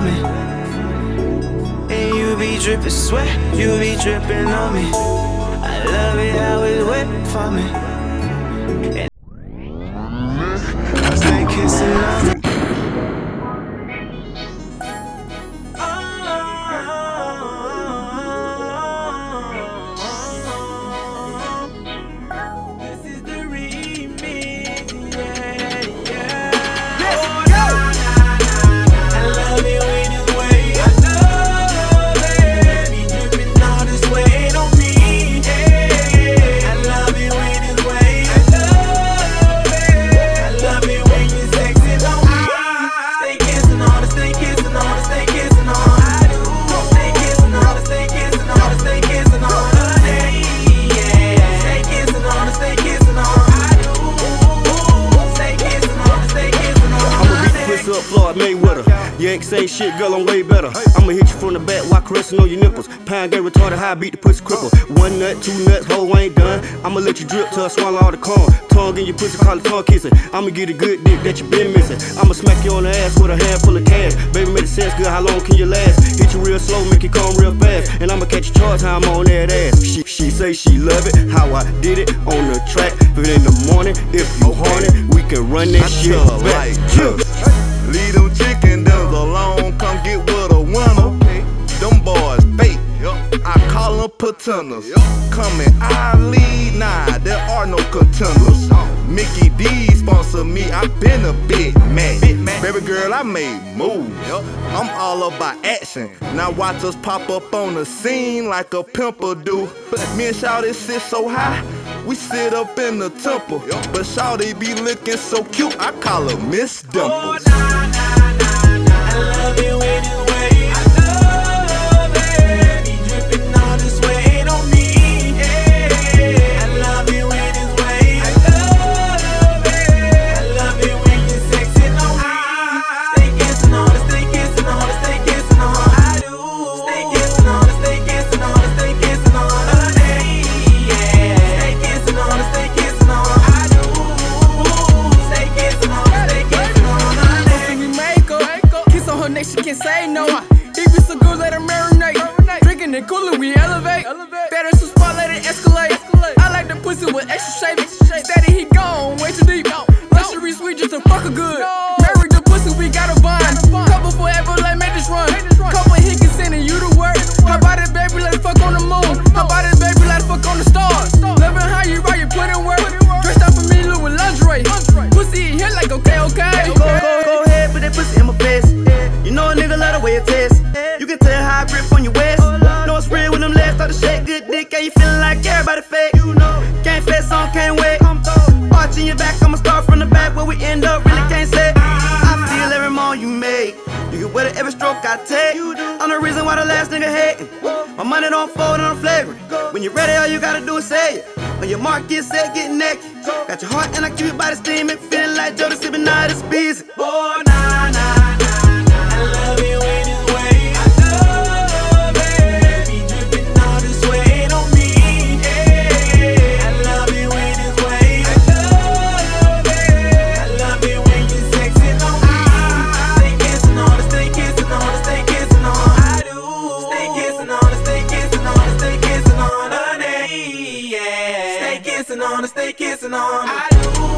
me. And you be dripping sweat, you be dripping on me. I love it how it's wet for me. Floyd Mayweather. You ain't say shit, girl, I'm way better. I'ma hit you from the back while caressing on your nipples. Pound game retarded, how I beat the pussy cripple. One nut, two nuts, hoe ain't done. I'ma let you drip till I swallow all the corn. Tongue in your pussy, call it tongue kissing. I'ma get a good dick that you been missing. I'ma smack you on the ass with a handful of cash. Baby, make it sense good, how long can you last? Hit you real slow, make you come real fast. And I'ma catch you charge time on that ass. She, she say she love it, how I did it on the track. But in the morning, if you horny, we can run that shit back. like. Leave them chicken dinners alone, come get with a winner. Them boys fake, I call them pretenders. Coming, I lead, nah, there are no contenders. Mickey D sponsor me, I been a big man. Baby girl, I made moves. I'm all about action. Now watch us pop up on the scene like a pimper do. Me and Shawty sit so high, we sit up in the temple. But Shawty be looking so cute, I call her Miss Dimples. Oh, If it's so good, let her marinate. Drinking and cooling, we elevate. Better some spot, let it escalate. I like the pussy with extra shape. Steady, you feeling like everybody fake. You know, can't face on, can't wait. Arching your back, I'ma start from the back. Where we end up, really can't say. I feel every moment you make. You can wear it every stroke I take. I'm the reason why the last nigga hating. My money don't fold and I'm flagrant. When you're ready, all you gotta do is say it. When your mark gets set, get naked. Got your heart and I keep your body steaming. Feeling like Joe sipping out this busy. Nah, kissing on us, they kissing on. I do.